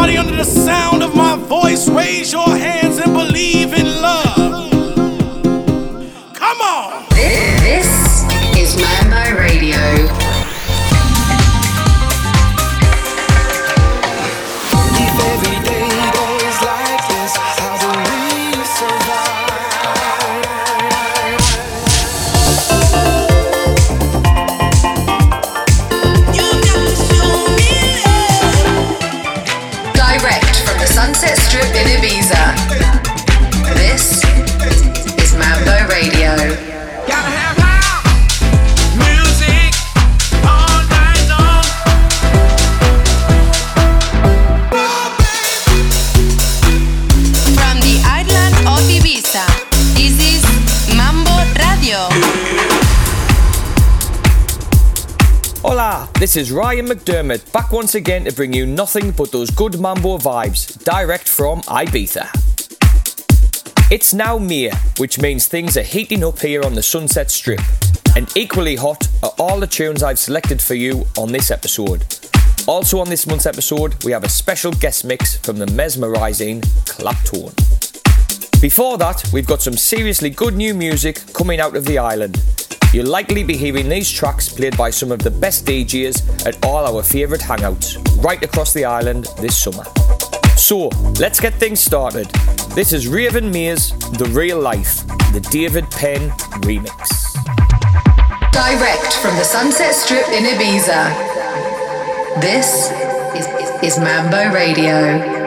Everybody under the sound of my voice, raise your hands and believe in love. Is Ryan McDermott back once again to bring you nothing but those good mambo vibes direct from Ibiza. It's now May, which means things are heating up here on the Sunset Strip, and equally hot are all the tunes I've selected for you on this episode. Also, on this month's episode, we have a special guest mix from the mesmerising Claptone. Before that, we've got some seriously good new music coming out of the island, You'll likely be hearing these tracks played by some of the best DJs at all our favourite hangouts right across the island this summer. So, let's get things started. This is Raven Maize, The Real Life, the David Penn remix. Direct from the Sunset Strip in Ibiza. This is, is, is Mambo Radio.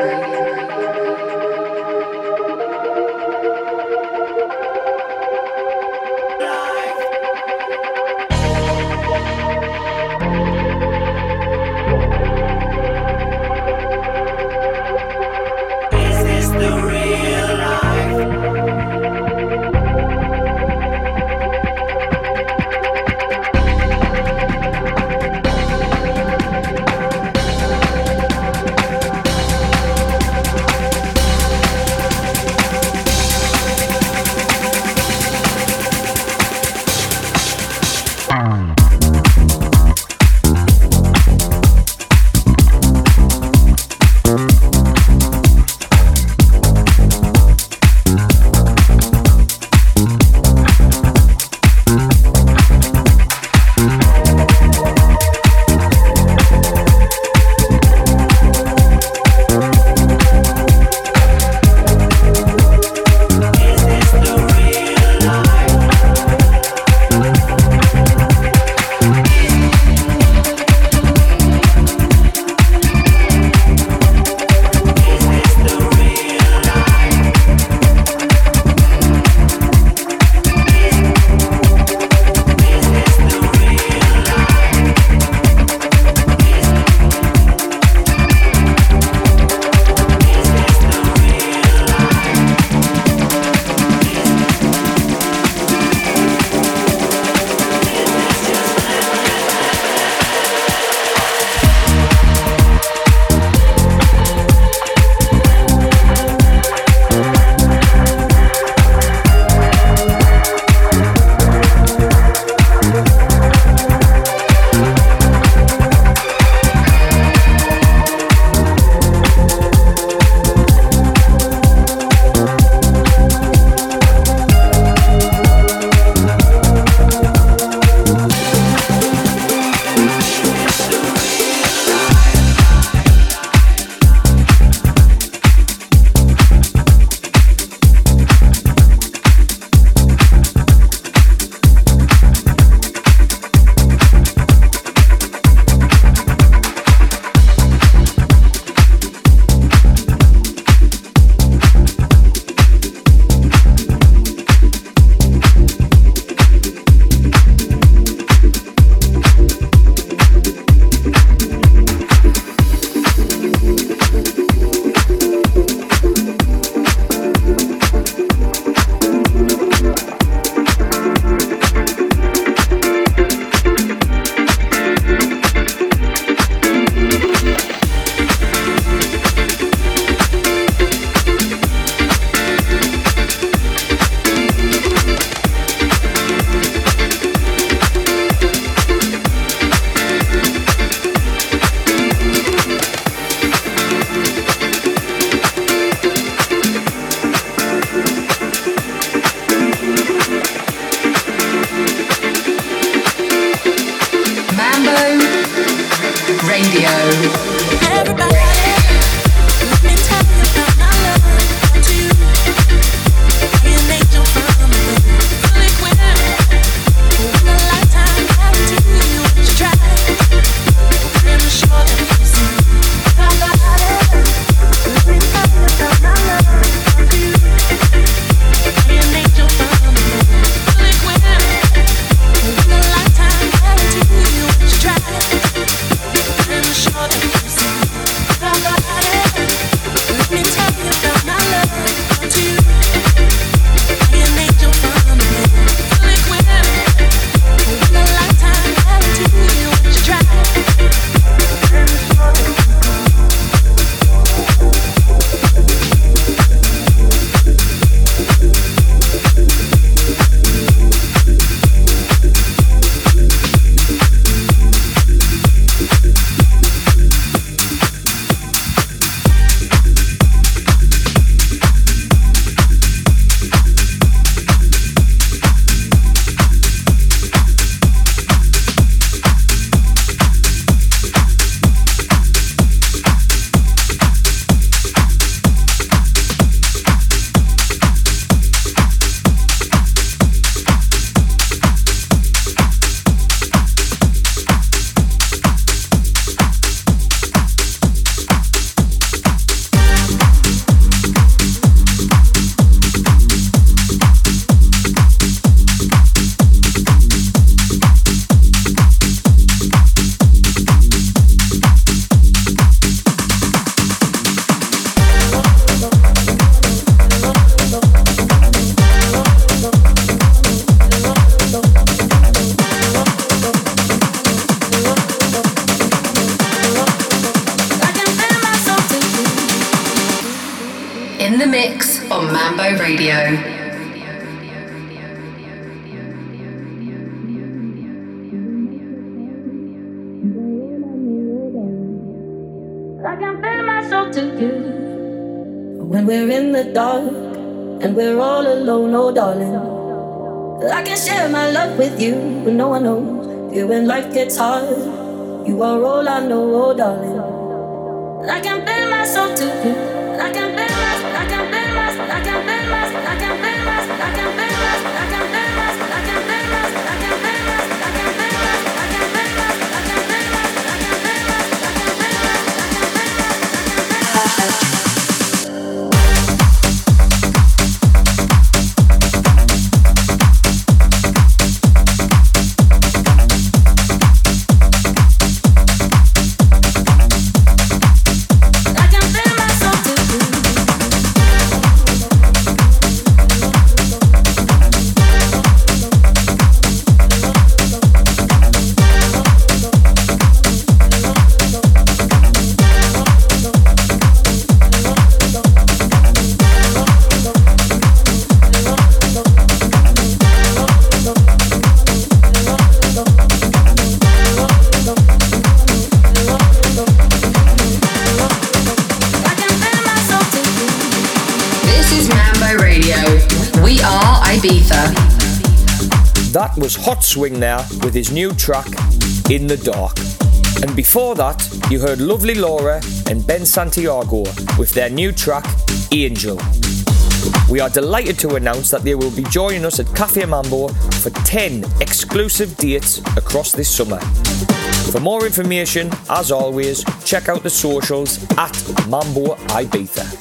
bare my soul to you. When we're in the dark and we're all alone, oh darling, I can share my love with you when no one knows. Yeah, when life gets hard, you are all I know, oh darling. I can bare my soul to you. I can bare my, I can bare my, I can bare my, I can bare my, I can bare my. Hotswing there with his new track, In the Dark. And before that, you heard Lovely Laura and Ben Santiago with their new track, Angel. We are delighted to announce that they will be joining us at Cafe Mambo for 10 exclusive dates across this summer. For more information, as always, check out the socials at Mambo Ibiza.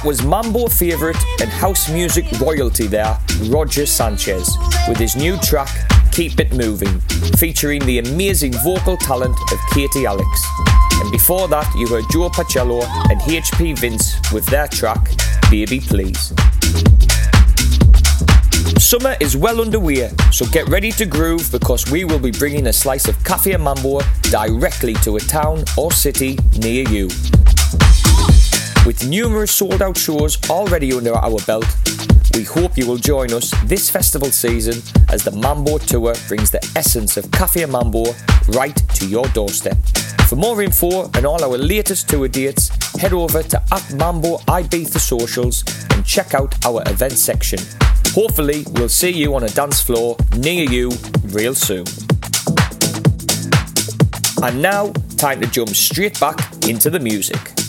That was mambo favourite and house music royalty there, Roger Sanchez, with his new track Keep It Moving, featuring the amazing vocal talent of Katie Alex. And before that, you heard Joe Pacello and HP Vince with their track Baby Please. Summer is well underway, so get ready to groove because we will be bringing a slice of Cafe Mambo directly to a town or city near you. With numerous sold out shows already under our belt, we hope you will join us this festival season as the Mambo Tour brings the essence of Cafe Mambo right to your doorstep. For more info and all our latest tour dates, head over to at Mambo Ibiza socials and check out our event section. Hopefully, we'll see you on a dance floor near you real soon. And now, time to jump straight back into the music.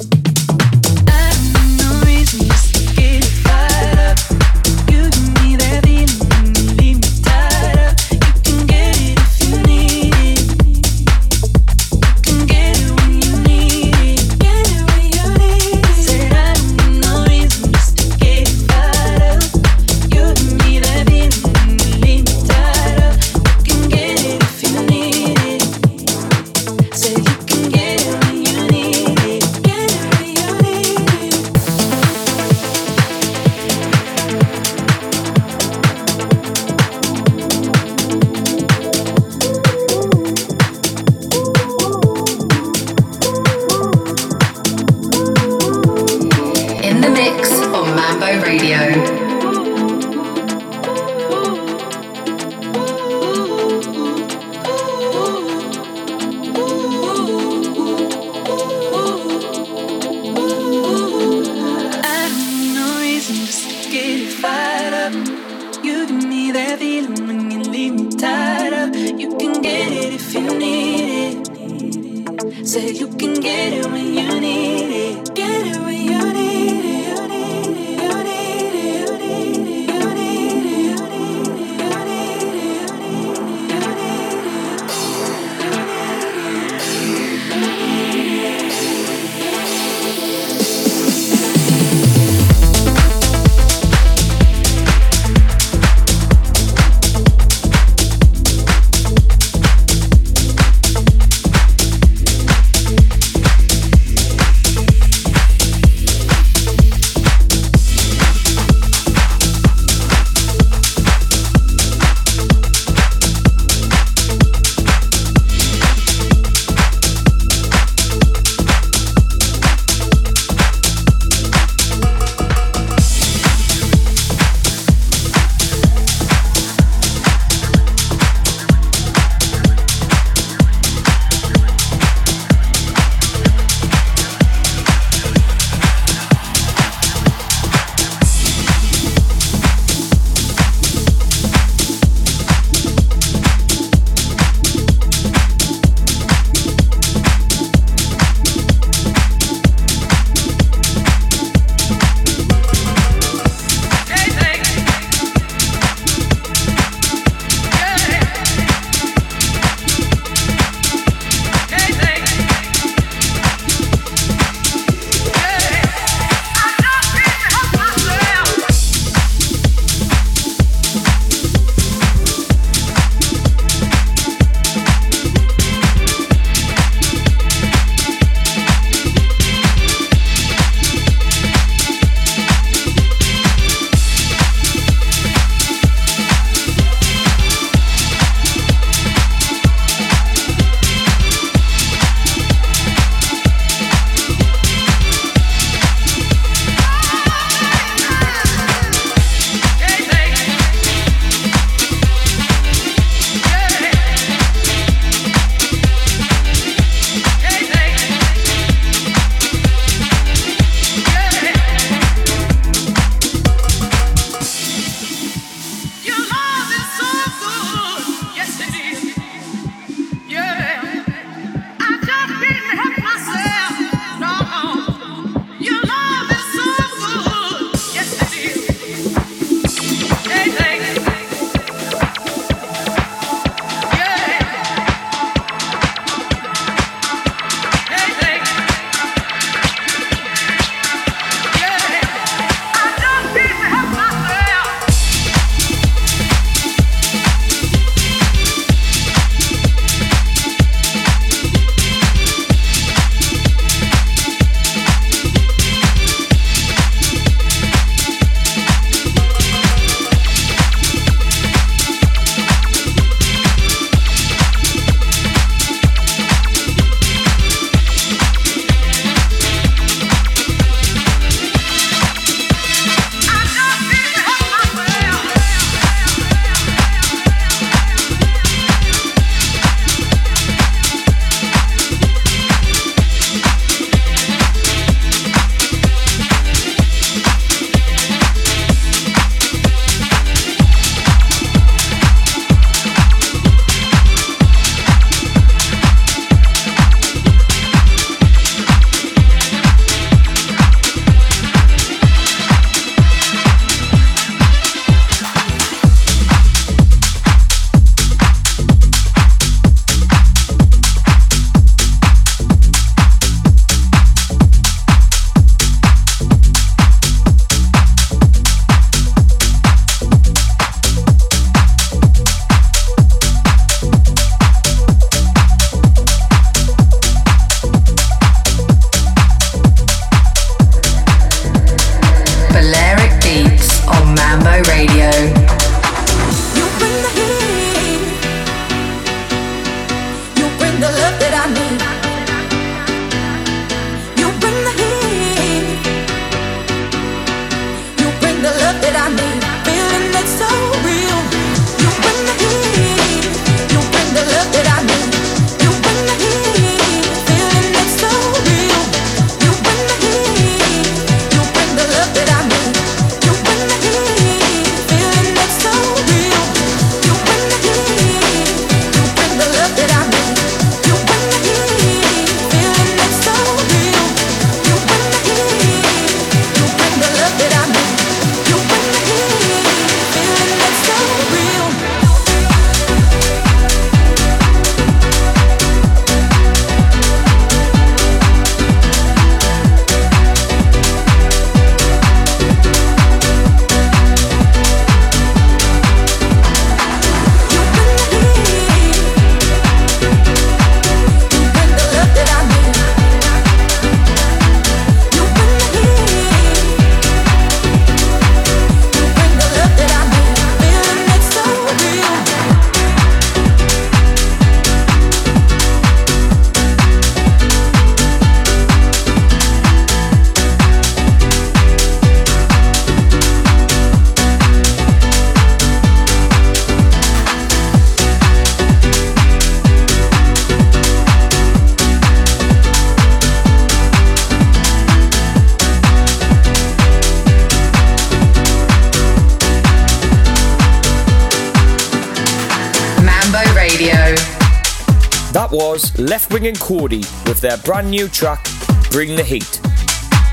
Was Leftwing and Kody with their brand new track, Bring the Heat.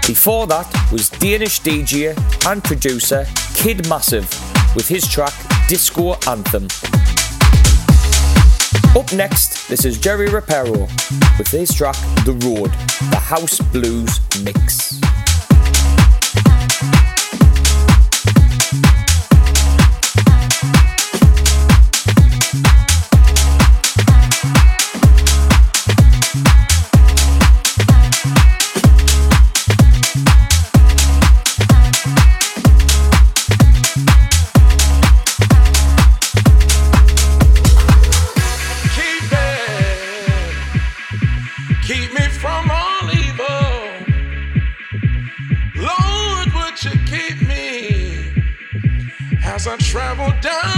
Before that was Danish DJ and producer Kid Massive with his track Disco Anthem. Up next, this is Jerry Ropero with his track The Road, the House Blues Mix. I travel down.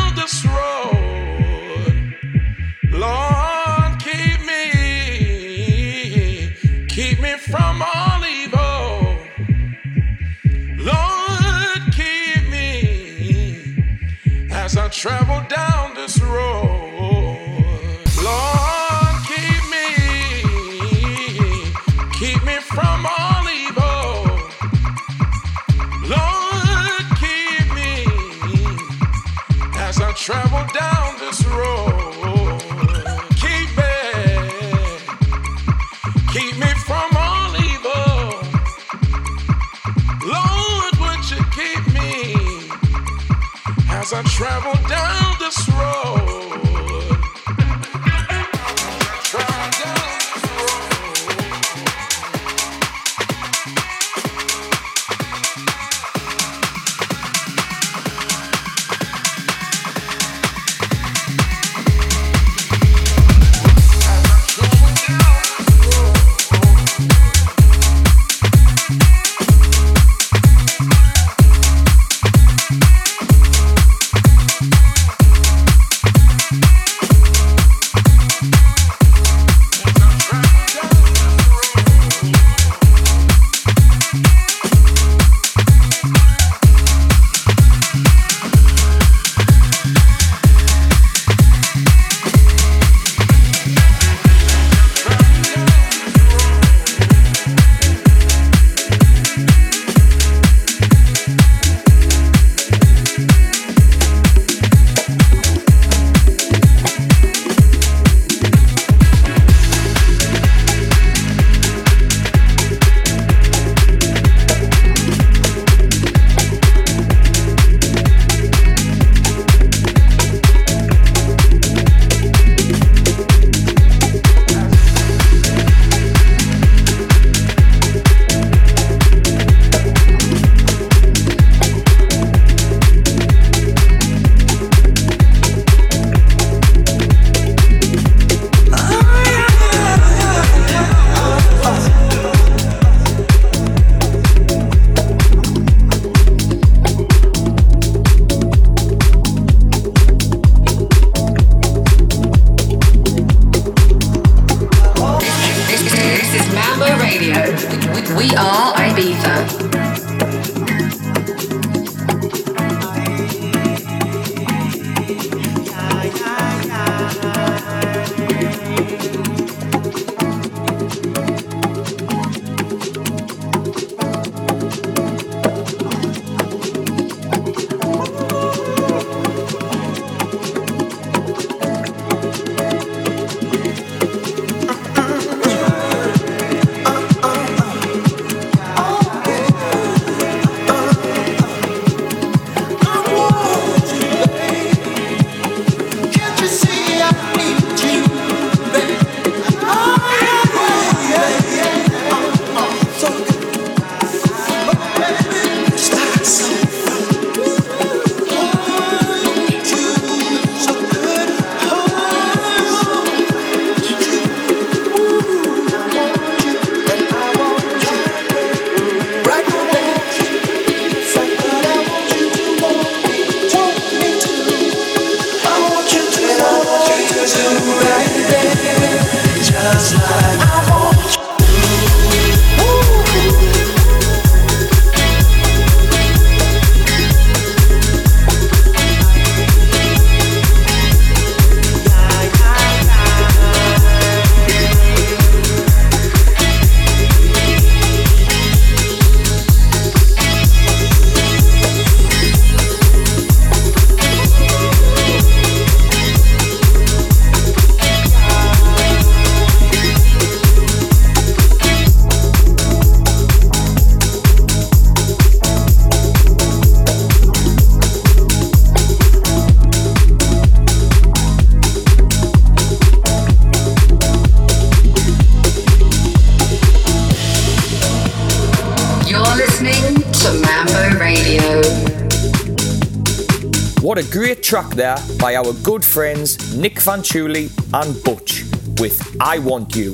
A great track there by our good friends Nic Fanciulli and Butch with I Want You.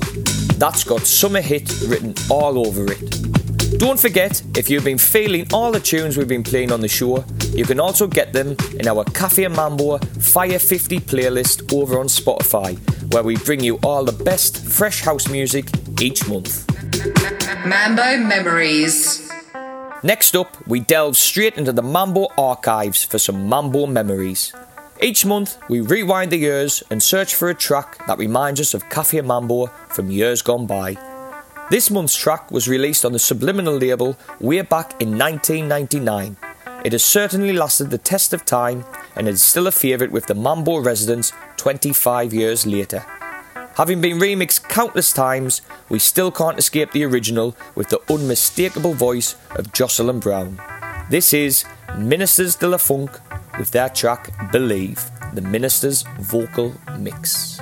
That's got summer hit written all over it. Don't forget, if you've been feeling all the tunes we've been playing on the show, you can also get them in our Cafe Mambo Fire 50 playlist over on Spotify, where we bring you all the best fresh house music each month. Mambo Memories. Next up, we delve straight into the Mambo archives for some Mambo memories. Each month, we rewind the years and search for a track that reminds us of Cafe Mambo from years gone by. This month's track was released on the Subliminal label way back in 1999. It has certainly lasted the test of time and is still a favourite with the Mambo residents 25 years later. Having been remixed countless times, we still can't escape the original with the unmistakable voice of Jocelyn Brown. This is Ministers de la Funk with their track Believe, the Ministers' vocal mix.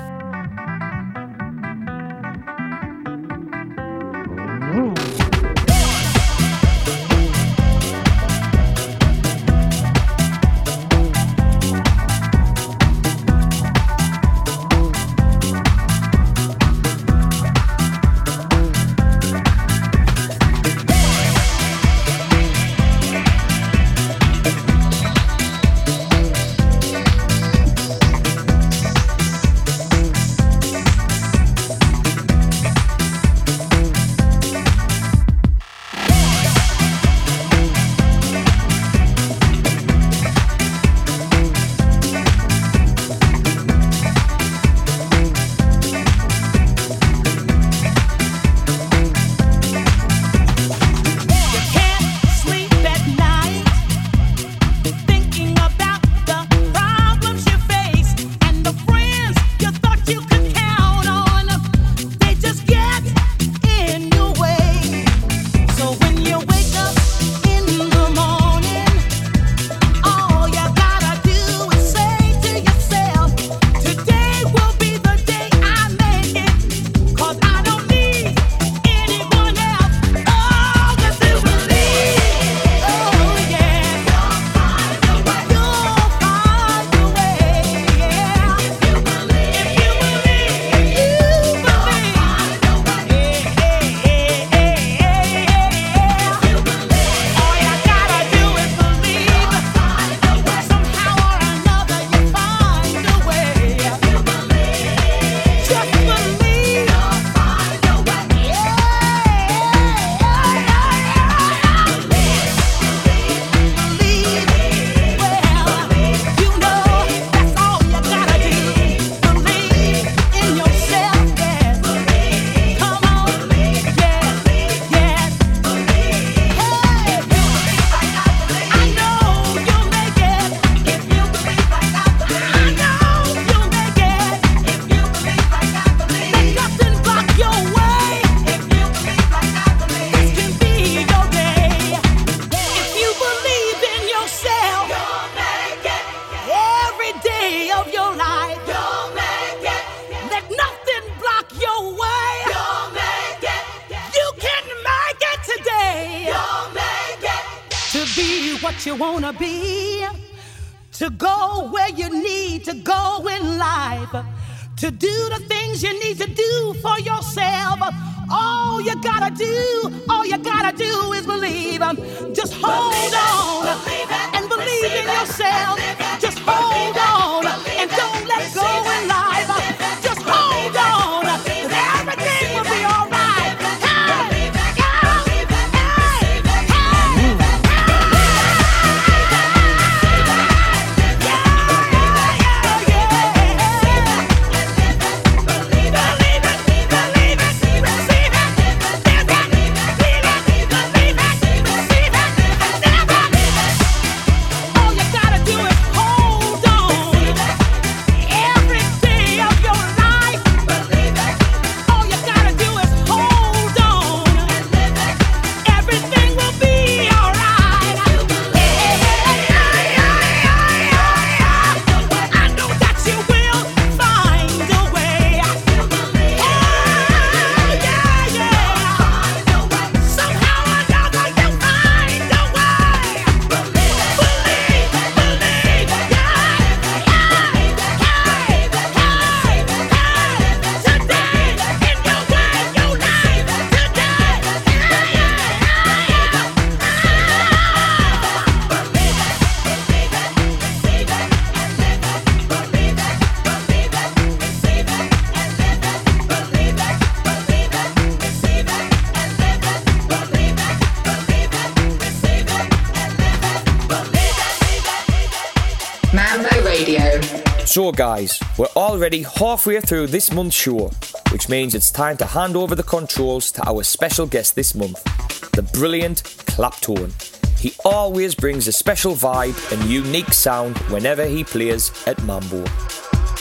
So, guys, we're already halfway through this month's show, which means it's time to hand over the controls to our special guest this month, the brilliant Claptone. He always brings a special vibe and unique sound whenever he plays at Mambo.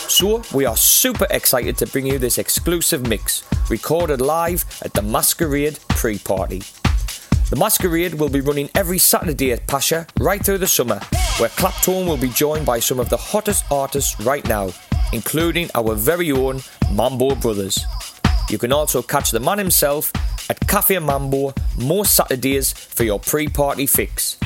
So, we are super excited to bring you this exclusive mix, recorded live at the Masquerade pre party. The Masquerade will be running every Saturday at Pacha right through the summer, where Claptone will be joined by some of the hottest artists right now, including our very own Mambo Brothers. You can also catch the man himself at Cafe Mambo most Saturdays for your pre party fix.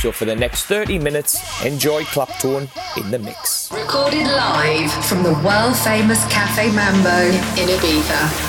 So for the next 30 minutes, enjoy Claptone in the mix. Recorded live from the world famous Cafe Mambo in Ibiza.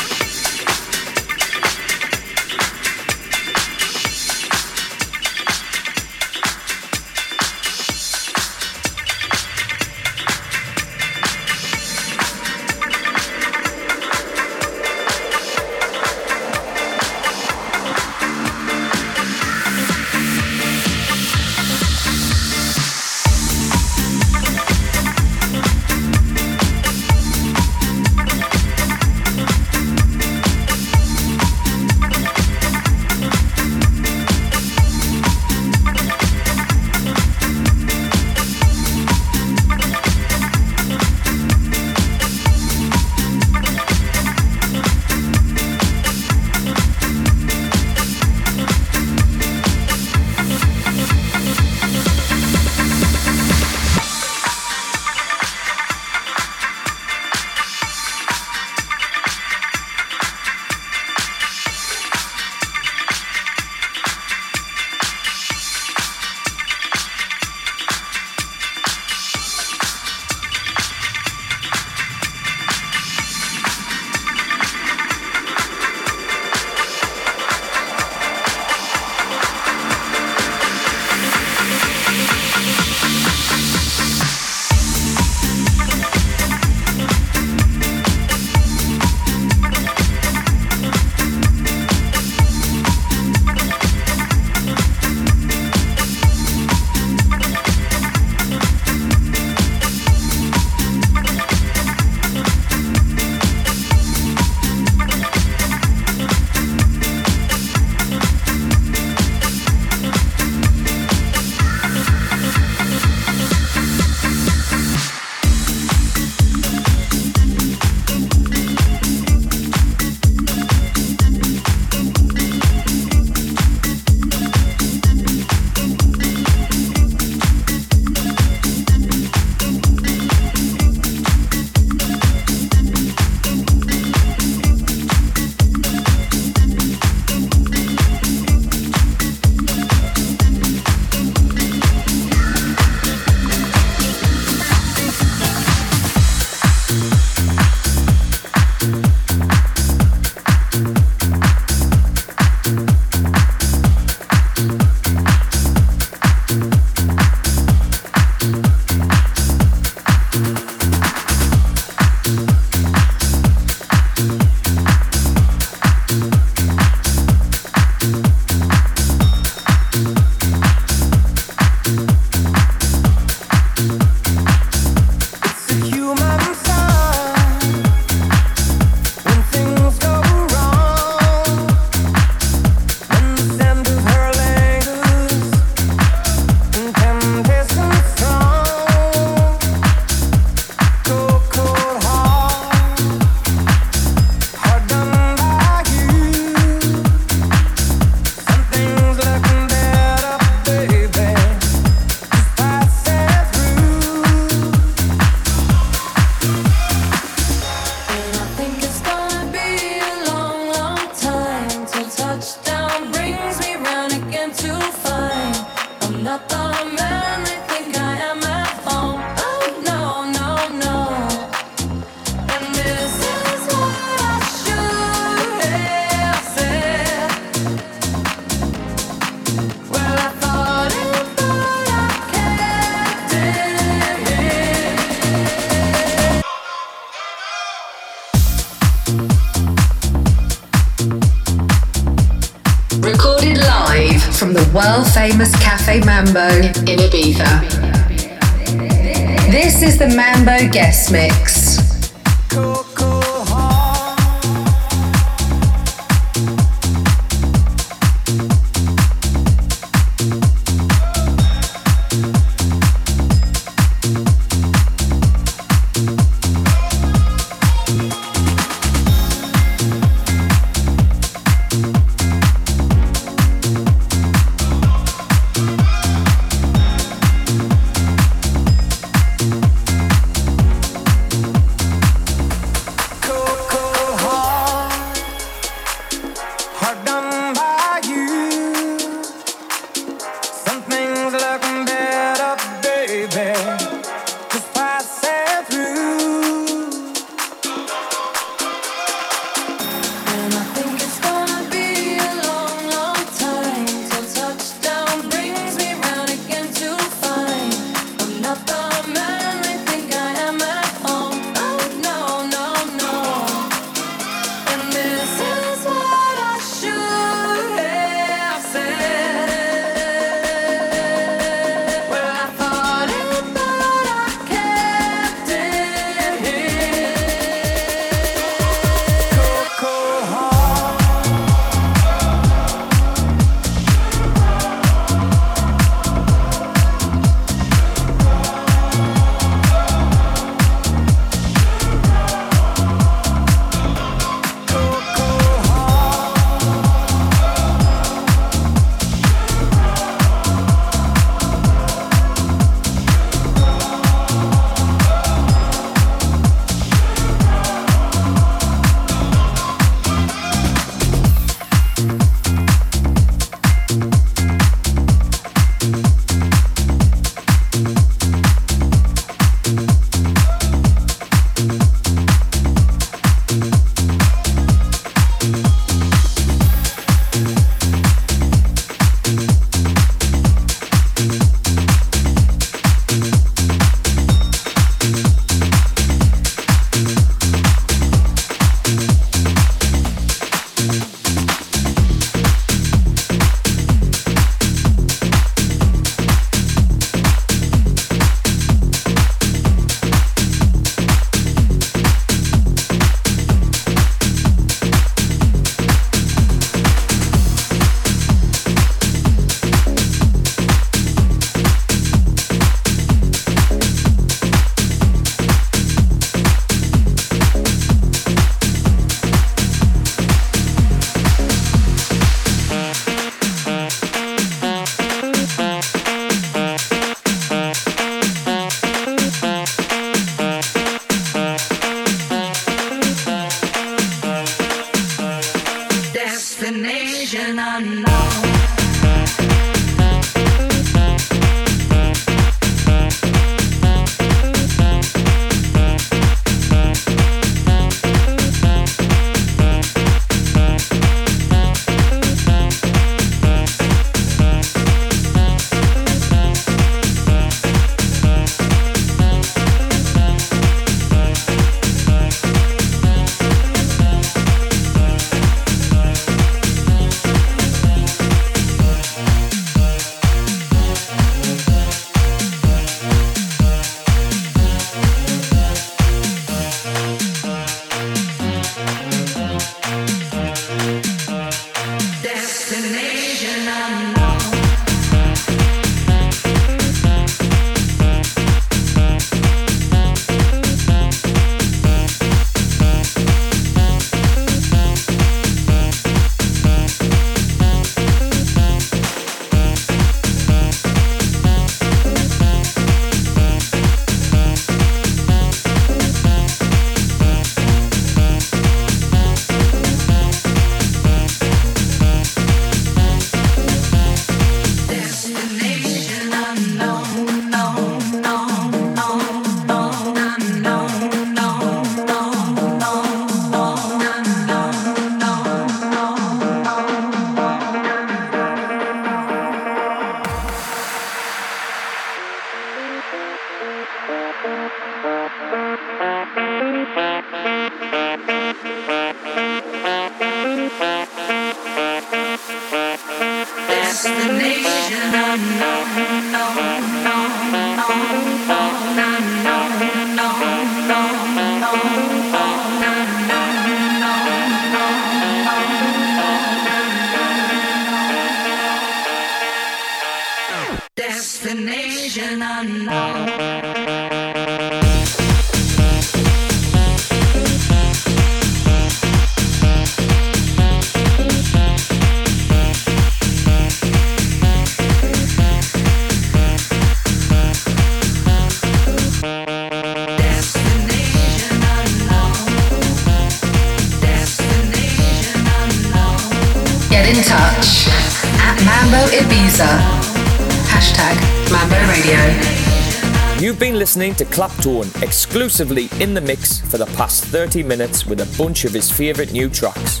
To Claptone exclusively in the mix for the past 30 minutes with a bunch of his favourite new tracks.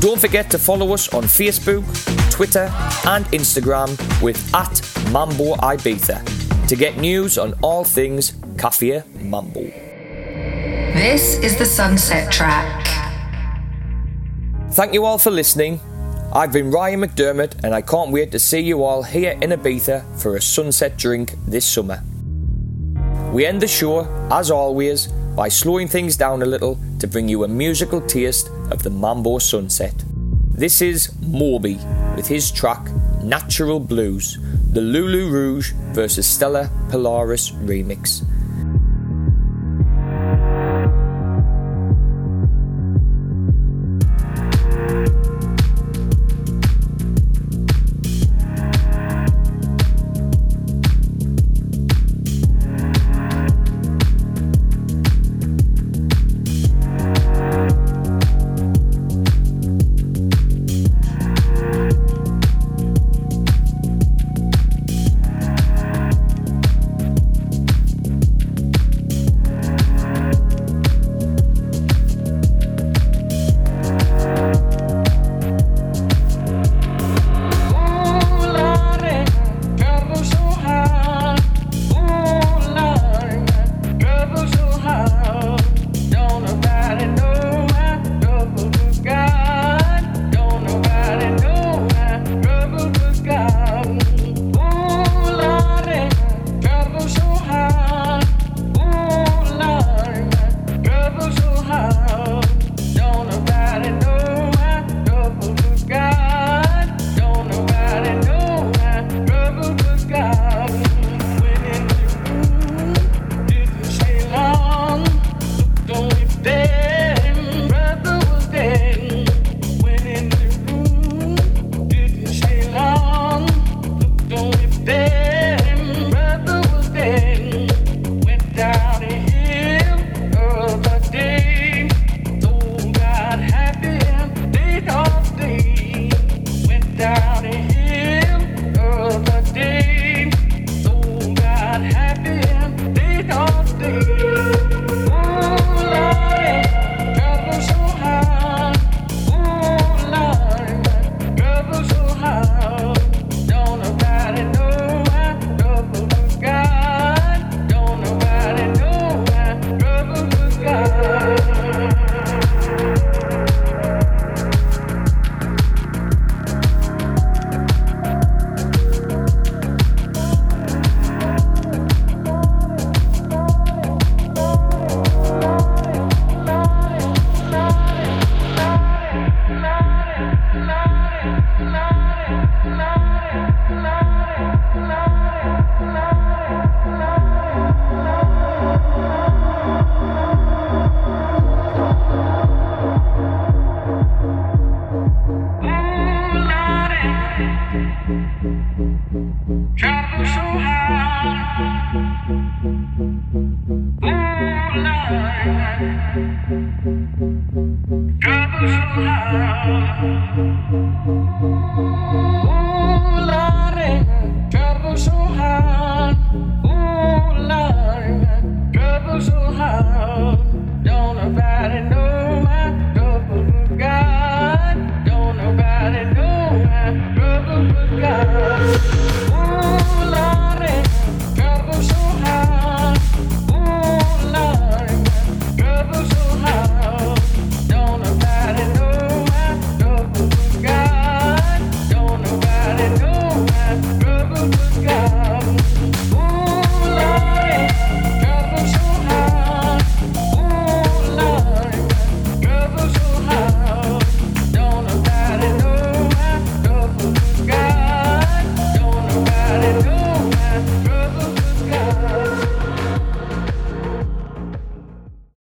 Don't forget to follow us on Facebook, Twitter, and Instagram with at Mambo Ibiza to get news on all things Cafe Mambo. This is the Sunset Track. Thank you all for listening. I've been Ryan McDermott and I can't wait to see you all here in Ibiza for a sunset drink this summer. We end the show, as always, by slowing things down a little to bring you a musical taste of the Mambo sunset. This is Moby with his track Natural Blues, the Lulu Rouge versus Stella Polaris remix.